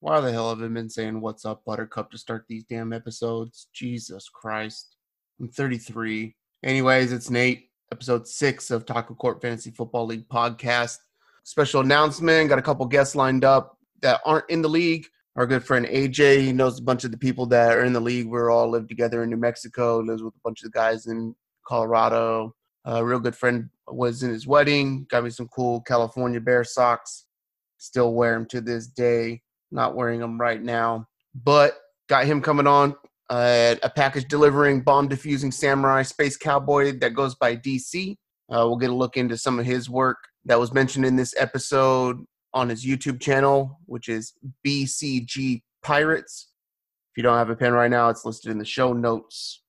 Why the hell have I been saying what's up, Buttercup, to start these damn episodes? Jesus Christ. I'm 33. Anyways, it's Nate, episode six of Taco Court Fantasy Football League podcast. Special announcement got a couple guests lined up that aren't in the league. Our good friend AJ, he knows a bunch of the people that are in the league. We're all live together in New Mexico, lives with a bunch of the guys in Colorado. A real good friend was in his wedding, got me some cool California Bear socks. Still wear them to this day. Not wearing them right now, but got him coming on. Uh, a package delivering bomb diffusing samurai space cowboy that goes by DC. Uh, we'll get a look into some of his work that was mentioned in this episode on his YouTube channel, which is BCG Pirates. If you don't have a pen right now, it's listed in the show notes.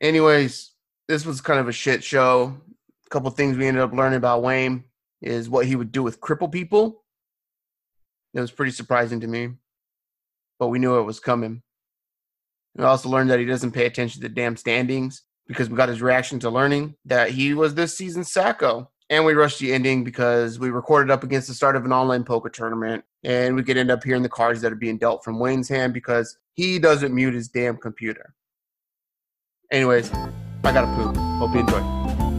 Anyways, this was kind of a shit show. A couple things we ended up learning about Wayne is what he would do with cripple people. It was pretty surprising to me, but we knew it was coming. We also learned that he doesn't pay attention to damn standings because we got his reaction to learning that he was this season's Sacko. And we rushed the ending because we recorded up against the start of an online poker tournament. And we could end up hearing the cards that are being dealt from Wayne's hand because he doesn't mute his damn computer. Anyways, I gotta poop. Hope you enjoy.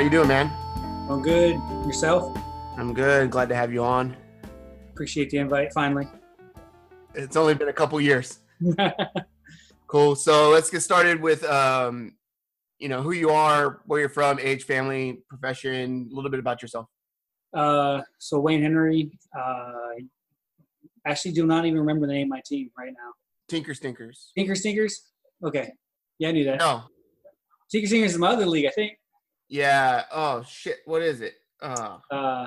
You doing, man? I'm good. Yourself? I'm good. Glad to have you on. Appreciate the invite finally. It's only been a couple years. Cool. So let's get started with um, you know, who you are, where you're from, age, family, profession, a little bit about yourself. uh, so Wayne Henry, uh, actually do not even remember the name of my team right now. Tinker Stinkers. Tinker Stinkers? Okay. Yeah, I knew that. No. Tinker Stinkers is my other league, I think. Yeah. Oh shit. What is it? Uh Uh,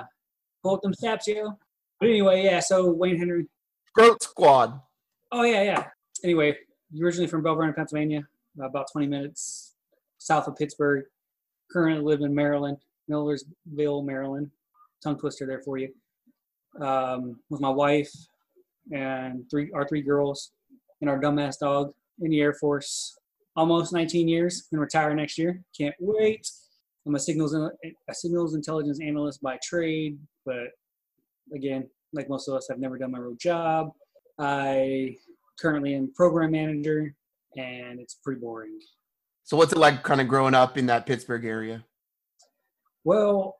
pull up them snaps, yo. But anyway, yeah, so Wayne Henry. Scroat Squad. Oh, yeah, yeah. Anyway, originally from Belle Vernon, Pennsylvania, about 20 minutes south of Pittsburgh. Currently live in Maryland, Millersville, Maryland. Tongue twister there for you. Um, with my wife and three our three girls and our dumbass dog in the Air Force. Almost 19 years. Gonna retire next year. Can't wait. I'm a signals uh, a signals intelligence analyst by trade, but again, like most of us, I've never done my real job. I currently am program manager, and it's pretty boring. So what's it like kind of growing up in that Pittsburgh area? Well,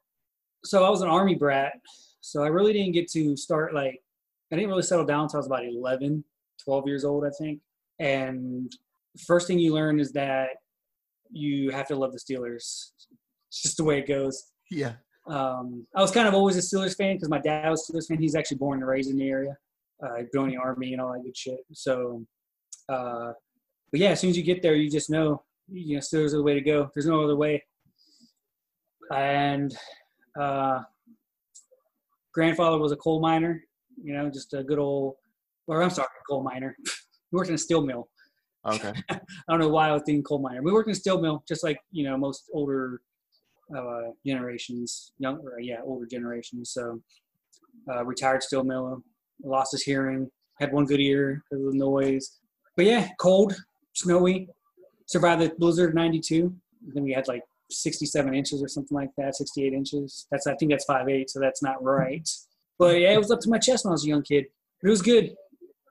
so I was an army brat, so I really didn't get to start like I didn't really settle down until I was about 11, 12 years old, I think. And first thing you learn is that you have to love the Steelers. It's just the way it goes. Yeah. Um, I was kind of always a Steelers fan because my dad was a Steelers fan. He's actually born and raised in the area. Uh, the army and all that good shit. So, uh, but yeah, as soon as you get there, you just know, you know, Steelers are the way to go. There's no other way. And uh, grandfather was a coal miner. You know, just a good old, or I'm sorry, coal miner. he worked in a steel mill. Okay. I don't know why I was thinking coal miner. We worked in a steel mill, just like you know most older uh, generations, young, or, yeah, older generations. So uh, retired steel miller, lost his hearing, had one good ear because of the noise. But yeah, cold, snowy. Survived the blizzard '92. Then we had like 67 inches or something like that, 68 inches. That's I think that's five eight, so that's not right. But yeah, it was up to my chest when I was a young kid. It was good.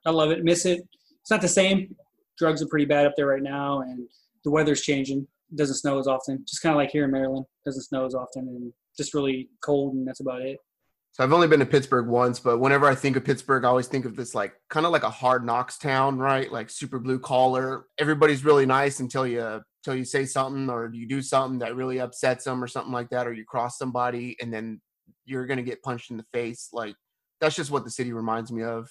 I love it. Miss it. It's not the same. Drugs are pretty bad up there right now, and the weather's changing. Doesn't snow as often. Just kind of like here in Maryland, doesn't snow as often, and just really cold, and that's about it. So I've only been to Pittsburgh once, but whenever I think of Pittsburgh, I always think of this like kind of like a hard knocks town, right? Like super blue collar. Everybody's really nice until you until you say something or you do something that really upsets them or something like that, or you cross somebody and then you're gonna get punched in the face. Like that's just what the city reminds me of,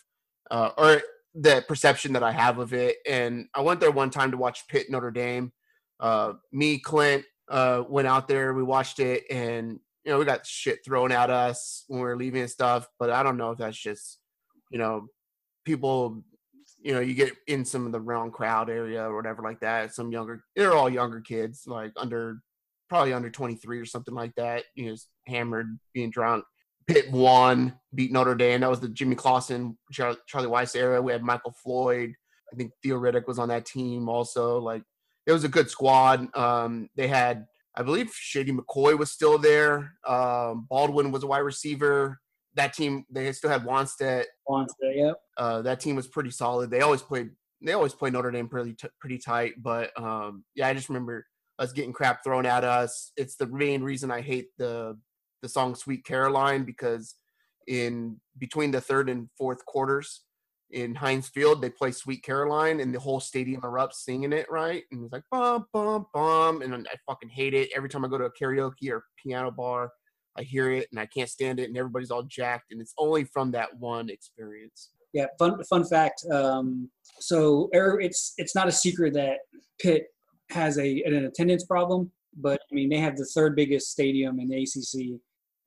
uh, or the perception that I have of it. And I went there one time to watch Pitt Notre Dame. Uh, me, Clint, uh, went out there. We watched it, and you know we got shit thrown at us when we were leaving and stuff. But I don't know if that's just you know people. You know, you get in some of the wrong crowd area or whatever like that. Some younger, they're all younger kids, like under probably under 23 or something like that. You know, hammered, being drunk. Pitt won, beat Notre Dame. That was the Jimmy Clausen, Char- Charlie Weis era. We had Michael Floyd. I think Theo Riddick was on that team also. Like it was a good squad. Um, they had, I believe, Shady McCoy was still there. Um, Baldwin was a wide receiver. That team, they still had Wannstedt. Wannstedt, yep. Uh, that team was pretty solid. They always played. They always played Notre Dame pretty t- pretty tight. But um, yeah, I just remember us getting crap thrown at us. It's the main reason I hate the the song "Sweet Caroline" because in between the third and fourth quarters, in Heinz Field, they play Sweet Caroline and the whole stadium erupts singing it, right? And it's like bum bum bum and I fucking hate it. Every time I go to a karaoke or piano bar, I hear it and I can't stand it and everybody's all jacked and it's only from that one experience. Yeah, fun fun fact. Um, so er, it's it's not a secret that Pitt has a an attendance problem, but I mean they have the third biggest stadium in the ACC,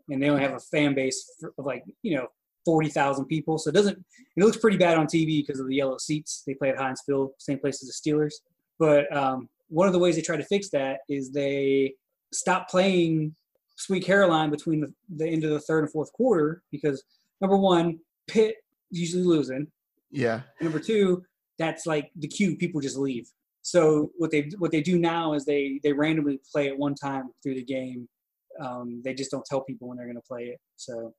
and they only have a fan base of like you know forty thousand people. So it doesn't. It looks pretty bad on TV because of the yellow seats. They play at Heinz Field, same place as the Steelers. But um, one of the ways they try to fix that is they stop playing Sweet Caroline between the, the end of the third and fourth quarter because number one, Pitt usually losing. Yeah. Number two, that's like the cue. People just leave. So what they what they do now is they they randomly play it one time through the game. Um, they just don't tell people when they're going to play it. So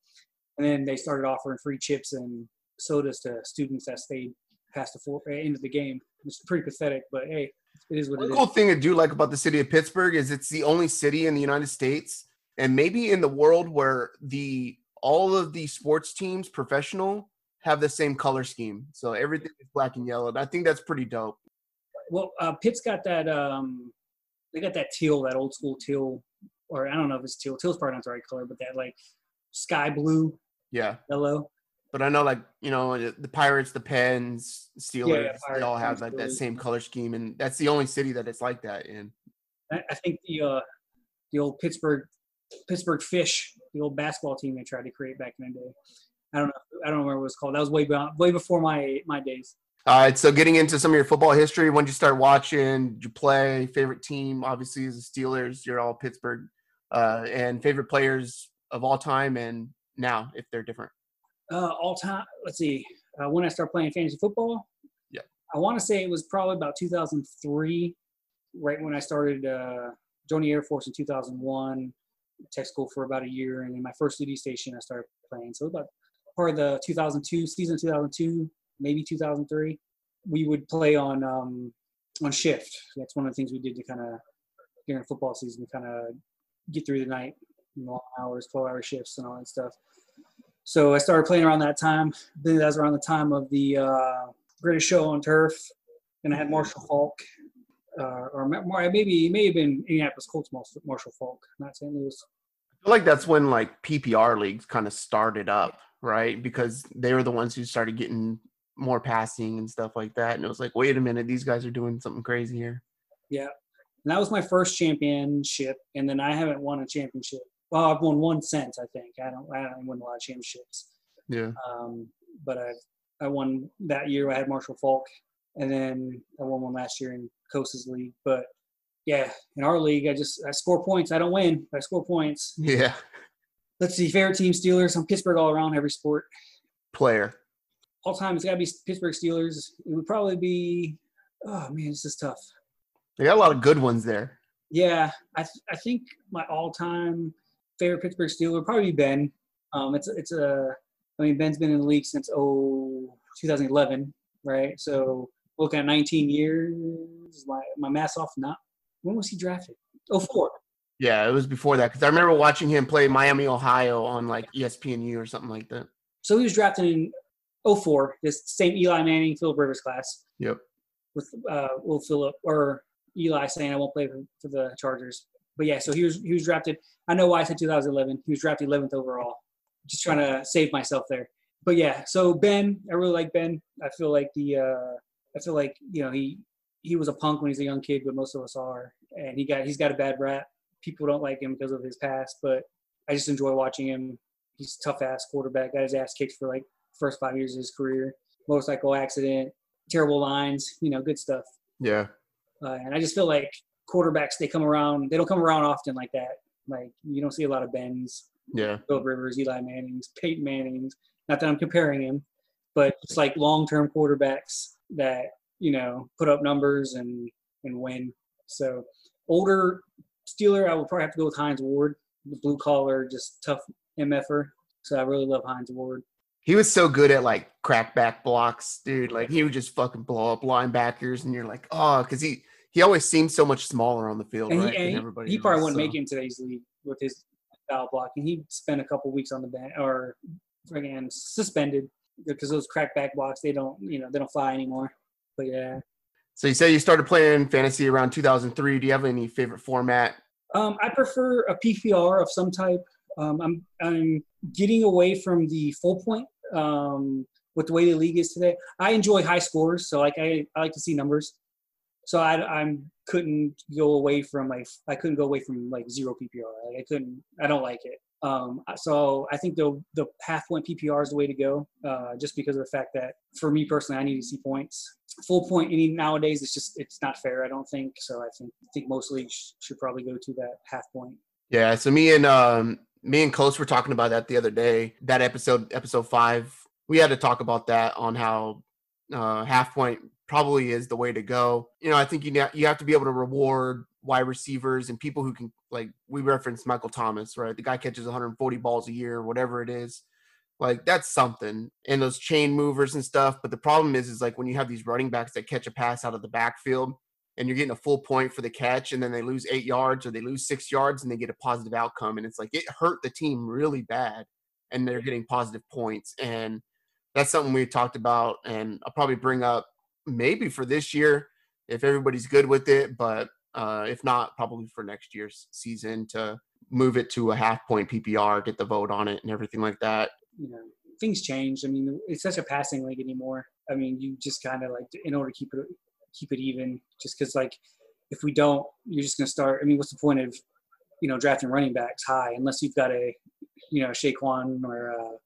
and then they started offering free chips and sodas to students that stayed past the four, end of the game. It's pretty pathetic, but hey, it is what One it cool is. thing I do like about the city of Pittsburgh is it's the only city in the United States and maybe in the world where the all of the sports teams, professional, have the same color scheme. So everything is black and yellow. I think that's pretty dope. Well, uh, Pitt's got that. Um, they got that teal, that old school teal, or I don't know if it's teal. Teal's probably not the right color, but that like sky blue, Yeah. yellow. But I know, like you know, the Pirates, the Pens, Steelers, they Pirates, all have like that same color scheme, and that's the only city that it's like that in. I, I think the uh, the old Pittsburgh Pittsburgh Fish, the old basketball team they tried to create back in the day. I don't know. I don't remember what it was called. That was way beyond, way before my my days. All right, so getting into some of your football history, when did you start watching? Did you play? Favorite team, obviously, is the Steelers. You're all Pittsburgh, uh, and favorite players of all time and now, if they're different. Uh, all time. Let's see. Uh, when I started playing fantasy football. Yeah. I want to say it was probably about 2003, right when I started uh, joining Air Force in 2001. Tech school for about a year, and in my first duty station I started playing. So about part of the 2002 season, 2002, maybe 2003. We would play on um, on shift. That's one of the things we did to kind of during football season, kind of get through the night, long hours, 12 hour shifts, and all that stuff. So I started playing around that time. Then that was around the time of the uh, Greatest Show on Turf, and I had Marshall Faulk, uh, or ma- maybe it may have been Indianapolis Colts Marshall Faulk, not St. Louis. I feel like that's when like PPR leagues kind of started up, right? Because they were the ones who started getting more passing and stuff like that, and it was like, wait a minute, these guys are doing something crazy here. Yeah, and that was my first championship, and then I haven't won a championship. Well, I've won one cent, I think. I don't, I don't win a lot of championships. Yeah. Um, but I, I won that year. I had Marshall Faulk, and then I won one last year in Coast's league. But yeah, in our league, I just I score points. I don't win. but I score points. Yeah. Let's see, favorite team Steelers. I'm Pittsburgh all around every sport. Player. All time, it's got to be Pittsburgh Steelers. It would probably be. Oh man, this is tough. They got a lot of good ones there. Yeah, I th- I think my all time favorite Pittsburgh Steeler probably be Ben. Um, it's it's a I mean Ben's been in the league since oh 2011, right? So looking at 19 years, my my math off. Not when was he drafted? Oh four. Yeah, it was before that because I remember watching him play Miami, Ohio on like ESPNU or something like that. So he was drafted in 04, this same Eli Manning, Philip Rivers class Yep. with uh, Will Phillip or Eli saying I won't play for, for the Chargers. But yeah, so he was he was drafted. I know why I said 2011. He was drafted 11th overall. Just trying to save myself there. But yeah, so Ben, I really like Ben. I feel like the uh, I feel like you know he he was a punk when he's a young kid, but most of us are. And he got he's got a bad rap. People don't like him because of his past, but I just enjoy watching him. He's a tough ass quarterback. Got his ass kicked for like first five years of his career. Motorcycle accident, terrible lines, you know, good stuff. Yeah. Uh, and I just feel like quarterbacks they come around. They don't come around often like that. Like you don't see a lot of Bens, Yeah. Philip Rivers, Eli Manning's, Peyton Manning's. Not that I'm comparing him, but it's like long-term quarterbacks that you know put up numbers and and win. So older Steeler, I would probably have to go with Hines Ward, the blue collar, just tough mf'er. So I really love Hines Ward. He was so good at like crackback blocks, dude. Like he would just fucking blow up linebackers, and you're like, oh, because he he always seems so much smaller on the field, And right? he, than he- everybody he probably wouldn't so- make it in today's league with his foul blocking. He spent a couple weeks on the bench or again suspended because those crackback blocks they don't you know they don't fly anymore. But yeah, So you say you started playing fantasy around 2003. Do you have any favorite format? Um, I prefer a PPR of some type. Um, I'm I'm getting away from the full point um, with the way the league is today. I enjoy high scores, so like I, I like to see numbers. So I I'm couldn't go away from like I couldn't go away from like zero PPR. Like I couldn't. I don't like it. Um, so I think the the half point PPR is the way to go, uh, just because of the fact that for me personally, I need to see points. Full point any nowadays, it's just it's not fair. I don't think so. I think I think most leagues should probably go to that half point. Yeah. So me and um me and Close were talking about that the other day. That episode, episode five, we had to talk about that on how uh, half point probably is the way to go. You know, I think you you have to be able to reward wide receivers and people who can like we referenced Michael Thomas, right? The guy catches 140 balls a year, whatever it is. Like that's something. And those chain movers and stuff. But the problem is, is like when you have these running backs that catch a pass out of the backfield and you're getting a full point for the catch and then they lose eight yards or they lose six yards and they get a positive outcome. And it's like it hurt the team really bad and they're getting positive points. And that's something we talked about. And I'll probably bring up maybe for this year if everybody's good with it, but uh, if not, probably for next year's season to move it to a half point PPR, get the vote on it and everything like that. You know, things change. I mean, it's such a passing league anymore. I mean, you just kind of like in order to keep it keep it even, just because like if we don't, you're just gonna start. I mean, what's the point of you know drafting running backs high unless you've got a you know Saquon or uh,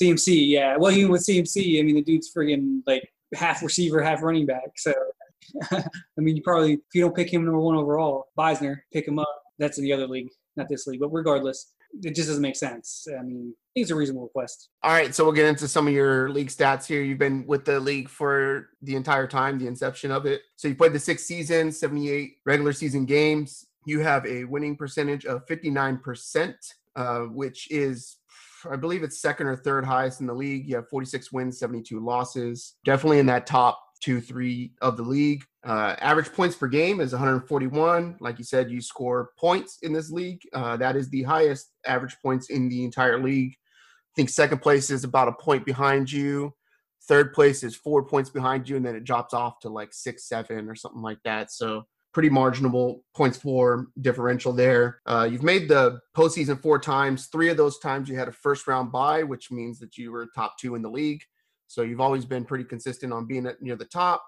CMC? Yeah, well, even with CMC, I mean, the dude's friggin' like half receiver, half running back. So, I mean, you probably if you don't pick him number one overall, Beisner, pick him up. That's in the other league, not this league. But regardless, it just doesn't make sense. I mean, it's a reasonable request. All right, so we'll get into some of your league stats here. You've been with the league for the entire time, the inception of it. So you played the six seasons, 78 regular season games. You have a winning percentage of 59%, uh, which is, I believe it's second or third highest in the league. You have 46 wins, 72 losses. Definitely in that top two, three of the league. Uh, average points per game is 141. Like you said, you score points in this league. Uh, that is the highest average points in the entire league. I think second place is about a point behind you. Third place is four points behind you, and then it drops off to like six, seven, or something like that. So pretty marginal points for differential there. Uh, you've made the postseason four times. Three of those times you had a first round bye, which means that you were top two in the league. So you've always been pretty consistent on being at near the top.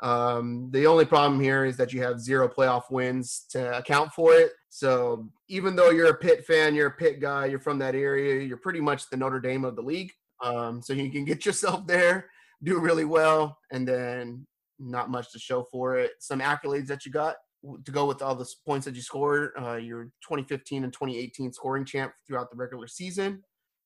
Um, the only problem here is that you have zero playoff wins to account for it. So even though you're a Pitt fan, you're a Pitt guy, you're from that area, you're pretty much the Notre Dame of the league. Um, so you can get yourself there, do really well, and then not much to show for it. Some accolades that you got to go with all the points that you scored. Uh, your 2015 and 2018 scoring champ throughout the regular season,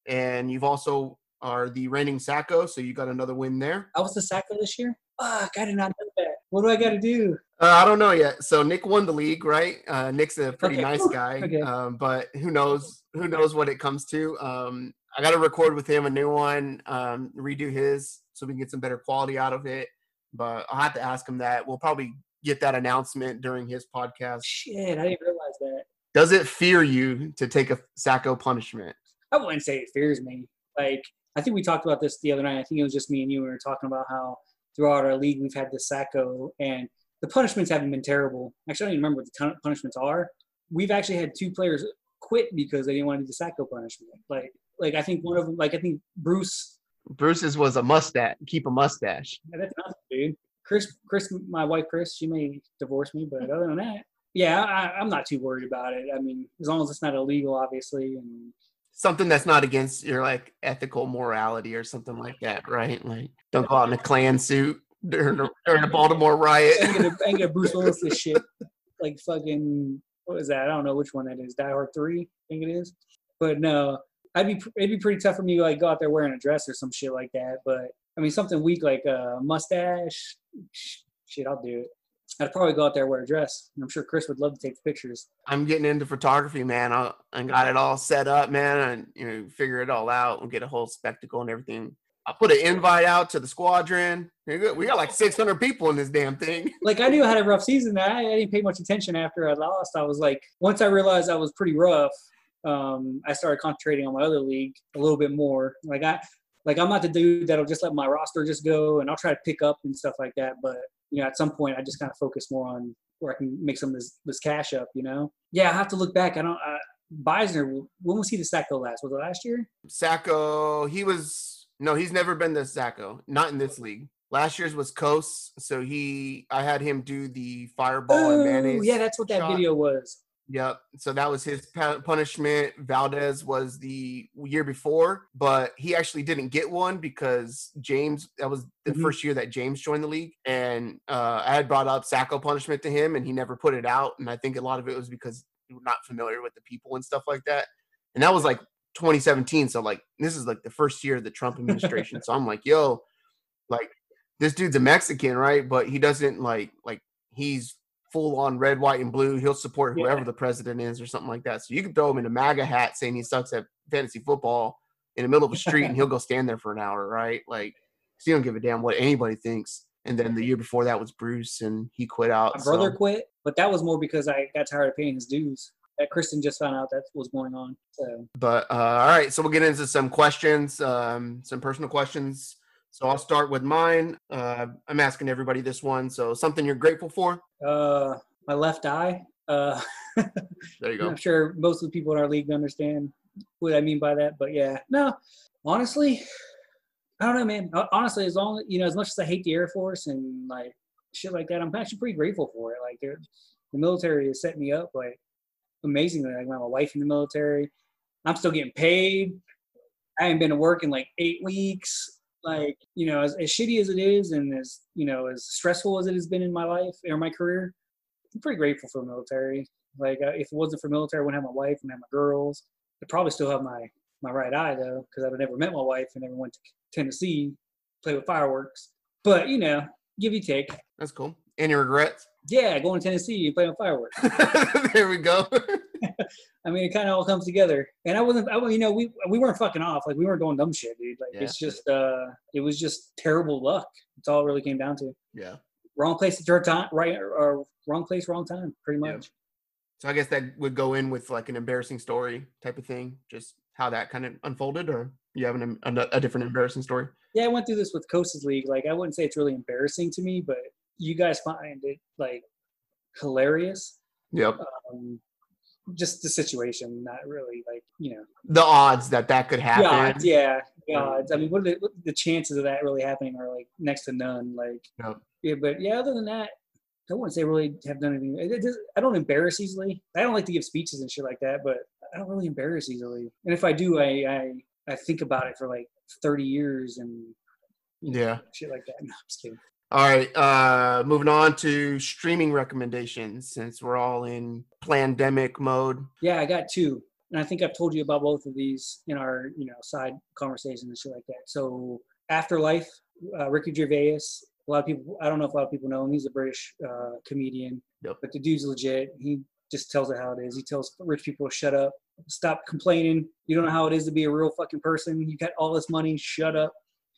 and you've also are the reigning Sacko, so you got another win there. I was the Sacko this year. Fuck, I did not know that. What do I got to do? Uh, I don't know yet. So Nick won the league, right? Uh, Nick's a pretty Okay. nice guy, Okay. um, but who knows? Who knows what it comes to? Um, I got to record with him a new one, um, redo his, so we can get some better quality out of it. But I'll have to ask him that. We'll probably get that announcement during his podcast. Shit, I didn't realize that. Does it fear you to take a Sacko punishment? I wouldn't say it fears me. Like I think we talked about this the other night. I think it was just me and you. We were talking about how throughout our league we've had the Sacko, and the punishments haven't been terrible. Actually, I don't even remember what the punishments are. We've actually had two players quit because they didn't want to do the Sacko punishment. Like, like I think one of them, like I think Bruce. Bruce's was a mustache. Keep a mustache. That's nothing, dude. Chris, Chris, my wife Chris, she may divorce me, but other than that, yeah, I, I'm not too worried about it. I mean, as long as it's not illegal, obviously, and Something that's not against your like ethical morality or something like that, right? Like, don't go out in a Klan suit during the, during the Baltimore riot. I ain't gonna, I Bruce Willis this shit. Like fucking, what is that? I don't know which one that is. Die Hard Three, I think it is. But no, I'd be it'd be pretty tough for me to like go out there wearing a dress or some shit like that. But I mean, something weak like a mustache, shit, I'll do it. I'd probably go out there and wear a dress. I'm sure Chris would love to take pictures. I'm getting into photography, man. I, I got it all set up, man, and you know, figure it all out and get a whole spectacle and everything. I put an invite out to the squadron. We got we got like 600 people in this damn thing. Like I knew I had a rough season. I, I didn't pay much attention after I lost. I was like, once I realized I was pretty rough, um, I started concentrating on my other league a little bit more. Like I, like I'm not the dude that'll just let my roster just go, and I'll try to pick up and stuff like that. But you know, at some point, I just kind of focus more on where I can make some of this this cash up. You know, yeah, I have to look back. I don't. Uh, Beisner, when was he the Sacko last? Was it last year? Sacko, he was no, he's never been the Sacko, not in this league. Last year's was Coase, so he I had him do the fireball and Oh, mayonnaise. yeah, that's what that shot. video was. Yep. So that was his punishment. Valdez was the year before, but he actually didn't get one because James. That was the Mhm. first year that James joined the league, and uh, I had brought up Sacko punishment to him, and he never put it out. And I think a lot of it was because we were not familiar with the people and stuff like that. And that was like 2017. So like this is like the first year of the Trump administration. so I'm like, yo, like this dude's a Mexican, right? But he doesn't like like he's full on red, white, and blue. He'll support Yeah. whoever the president is or something like that. So you can throw him in a MAGA hat saying he sucks at fantasy football in the middle of a street and he'll go stand there for an hour, right? Like, 'cause he don't give a damn what anybody thinks. And then the year before that was Bruce and he quit out. My brother so- quit, but that was more because I got tired of paying his dues. That Kristen just found out that was going on. So But uh, all right, so we'll get into some questions, um, some personal questions. So I'll start with mine. Uh, I'm asking everybody this one. So something you're grateful for? uh, my left eye. Uh, There you go. I'm sure most of the people in our league understand what I mean by that. But yeah, no, honestly, I don't know, man. Honestly, as long you know, as much as I hate the Air Force and like shit like that, I'm actually pretty grateful for it. Like the military has set me up like amazingly. Like I have a wife in the military. I'm still getting paid. I haven't been to work in like eight weeks. Like, you know, as, as shitty as it is and as, you know, as stressful as it has been in my life or my career, I'm pretty grateful for the military. Like, uh, if it wasn't for military, I wouldn't have my wife and have my girls. I'd probably still have my, my right eye, though, because I've never met my wife and never went to Tennessee, play with fireworks. But, you know, give you take. That's cool. Any regrets? Yeah, going to Tennessee and playing with fireworks. there we go. I mean, it kind of all comes together. And I wasn't, I, you know, we we weren't fucking off. Like we weren't doing dumb shit, dude. Like Yeah. it's just, uh, it was just terrible luck. It's all it really came down to. yeah. Wrong place at the right time, right or wrong place, wrong time, pretty Yeah. much. So I guess that would go in with like an embarrassing story type of thing, just how that kind of unfolded, or you have an, a, a different embarrassing story. Yeah, I went through this with Coastas League. Like I wouldn't say it's really embarrassing to me, but you guys find it like hilarious. Yep. Um, just the situation, not really like you know. The odds that that could happen. Odds, yeah, odds. I mean, what are the, what the chances of that really happening are like next to none. Like, yeah, but yeah, other than that, I wouldn't say really have done anything. It, it, I don't embarrass easily. I don't like to give speeches and shit like that, but I don't really embarrass easily. And if I do, I I, I think about it for like thirty years and you know, Yeah. shit like that. No, I'm just kidding. All right. Uh, moving on to streaming recommendations since we're all in pandemic mode. Yeah, I got two, and I think I've told you about both of these in our you know side conversations and shit like that. So Afterlife, uh, Ricky Gervais. A lot of people, I don't know if a lot of people know him. He's a British uh, comedian, Yep. but the dude's legit. He just tells it how it is. He tells rich people to shut up, stop complaining. You don't know how it is to be a real fucking person. You got all this money, shut up.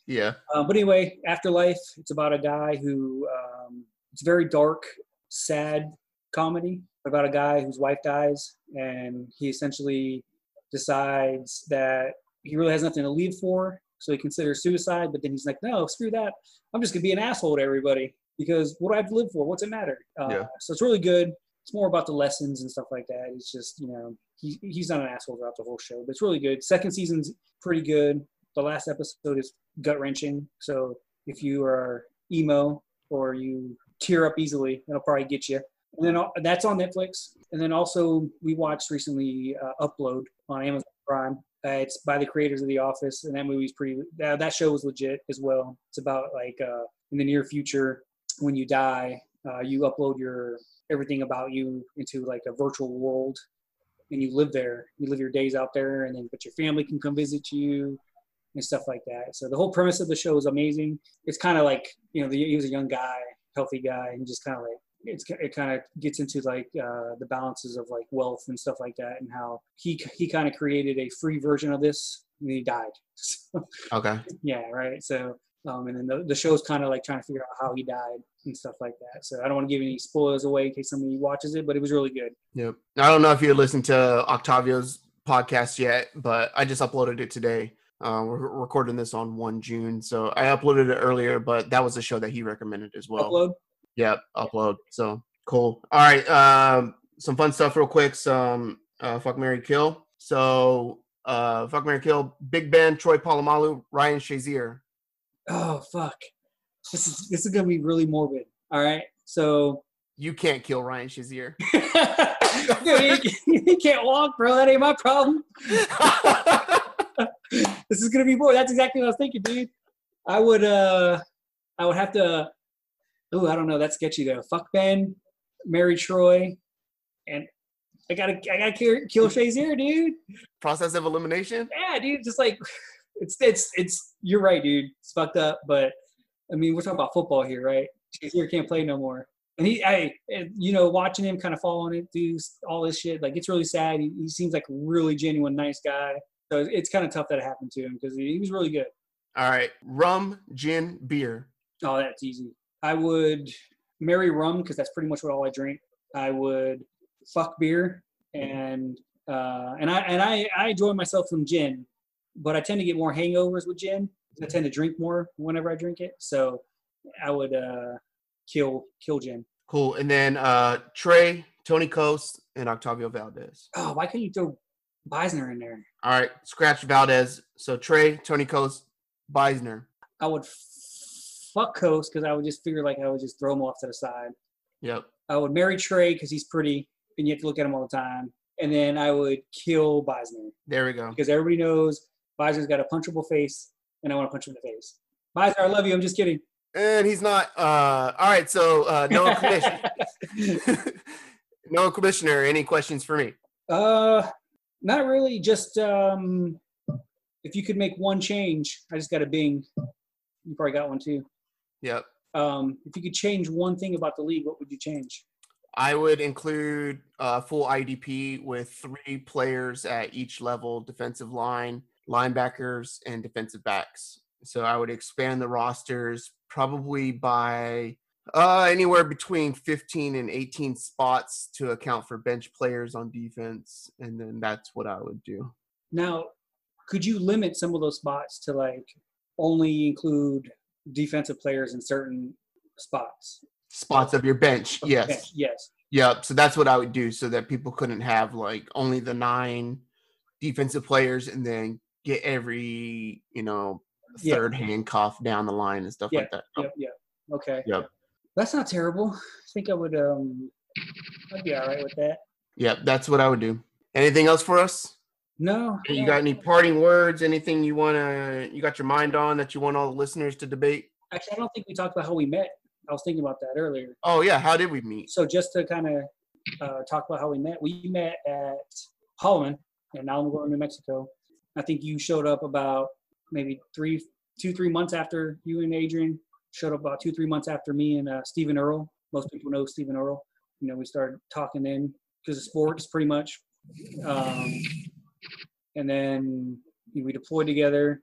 Yeah. Um, but anyway, Afterlife, it's about a guy who, um, it's very dark, sad comedy about a guy whose wife dies, and he essentially decides that he really has nothing to leave for, so he considers suicide. But then he's like, no, screw that. I'm just gonna be an asshole to everybody because what do I have to live for? What's it matter? Uh, Yeah. So it's really good. It's more about the lessons and stuff like that. It's just you know he, he's not an asshole throughout the whole show, but it's really good. Second season's pretty good. The last episode is gut wrenching. So if you are emo or you tear up easily, it'll probably get you. And then that's on Netflix. And then also we watched recently uh, Upload on Amazon Prime. Uh, it's by the creators of The Office, and that movie's pretty. Uh, that show was legit as well. It's about like uh, in the near future when you die, uh, you upload your everything about you into like a virtual world, and you live there. You live your days out there, and then but your family can come visit you and stuff like that. So the whole premise of the show is amazing. It's kind of like you know the, he was a young guy, healthy guy, and just kind of like it's it kind of gets into like uh, the balances of like wealth and stuff like that, and how he he kind of created a free version of this, and he died. So, Okay. yeah, right. So um, and then the, the show's kind of like trying to figure out how he died and stuff like that. So I don't want to give any spoilers away in case somebody watches it, but it was really good. Yep. I don't know if you listened to Octavio's podcast yet, but I just uploaded it today. Uh, we're recording this on 1 June. So I uploaded it earlier, but that was the show that he recommended as well. Upload. Yep, upload. So cool. All right. Um, some fun stuff real quick. Some uh, fuck Mary Kill. So uh, fuck Mary Kill, Big Ben, Troy Polamalu, Ryan Shazier. Oh fuck. This is this is gonna be really morbid. All right. So You can't kill Ryan Shazier. He, he can't walk, bro. That ain't my problem. this is gonna be more. That's exactly what I was thinking, dude. I would uh I would have to oh, I don't know, that's sketchy though. Fuck Ben, marry Troy, and I gotta I gotta kill, kill Shazier, dude. Process of elimination. Yeah, dude, just like it's it's it's you're right, dude. It's fucked up, but I mean we're talking about football here, right? Shazier can't play no more. And he, I, you know, watching him kind of fall on it, do all this shit, like it's really sad. He, he seems like a really genuine, nice guy. So it's, kind of tough that it happened to him because he, was really good. All right. Rum, gin, beer. Oh, that's easy. I would marry rum because that's pretty much what all I drink. I would fuck beer and uh, and I and I I enjoy myself some gin, but I tend to get more hangovers with gin. I tend to drink more whenever I drink it, so I would uh, kill kill gin. Cool. And then uh Trey, Tony Coast, and Octavio Valdez. Oh, why couldn't you throw Beisner in there? All right. Scratch Valdez. So Trey, Tony Coast, Beisner. I would fuck Coast because I would just figure like I would just throw him off to the side. Yep. I would marry Trey because he's pretty and you have to look at him all the time. And then I would kill Beisner There we go. because everybody knows Beisner's got a punchable face and I want to punch him in the face. Beisner, I love you. I'm just kidding. And he's not uh all right, so uh Noah Commissioner. Noah Commissioner, any questions for me? uh, not really. Just um, if you could make one change, I just got a bing. You probably got one too. Yep. Um, if you could change one thing about the league, what would you change? I would include uh, full IDP with three players at each level defensive line, linebackers, and defensive backs. So I would expand the rosters probably by uh, anywhere between 15 and 18 spots to account for bench players on defense. And then that's what I would do. Now, could you limit some of those spots to like only include defensive players in certain spots? Spots of your bench. Yes. Okay, Yes. Yep. So that's what I would do so that people couldn't have like only the nine defensive players and then get every, you know, Yeah. third handcuff down the line and stuff Yeah, like that. Yep. Yep. Okay. Yep. That's not terrible. I think I would. Um, I'd be all right with that. Yep. That's what I would do. Anything else for us? No. You got any parting words? Anything you want to, you got your mind on that you want all the listeners to debate? Actually, I don't think we talked about how we met. I was thinking about that earlier. Oh, yeah. How did we meet? So just to kind of uh, talk about how we met, we met at Holloman in Alamogordo, New Mexico. I think you showed up about maybe three, two, three months after you and Adrian showed up about two, three months after me and uh, Stephen Earl. Most people know Stephen Earl. You know, we started talking then because of sports, pretty much. Um, and then we deployed together,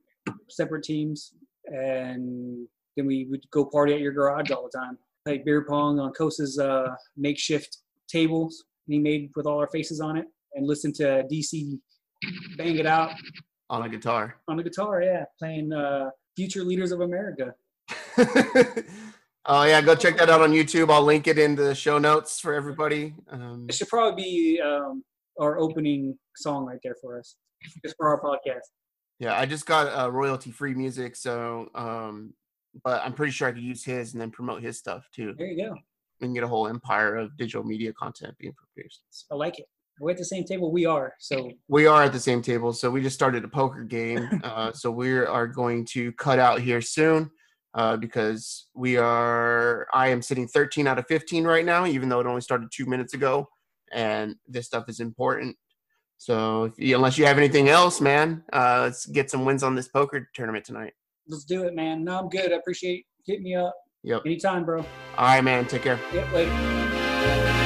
separate teams, and then we would go party at your garage all the time. Play beer pong on Kosa's uh, makeshift tables he made with all our faces on it, and listen to DC bang it out On a guitar. on the guitar. Yeah, playing uh, "Future Leaders of America." oh, yeah. Go check that out on YouTube. I'll link it in the show notes for everybody. Um, It should probably be um, our opening song right there for us, just for our podcast. Yeah, I just got uh, royalty free music, so um, but I'm pretty sure I could use his and then promote his stuff too, There you go. and get a whole empire of digital media content being produced. I like it. We're at the same table we are. So We are at the same table, so we just started a poker game. uh, so we are going to cut out here soon uh, because we are. I am sitting 13 out of 15 right now, even though it only started two minutes ago, and this stuff is important. So you, unless you have anything else, man, uh, let's get some wins on this poker tournament tonight. let's do it, man. No, I'm good. I appreciate hitting me up. Yep. Anytime, bro. All right, man. Take care. Yep, later.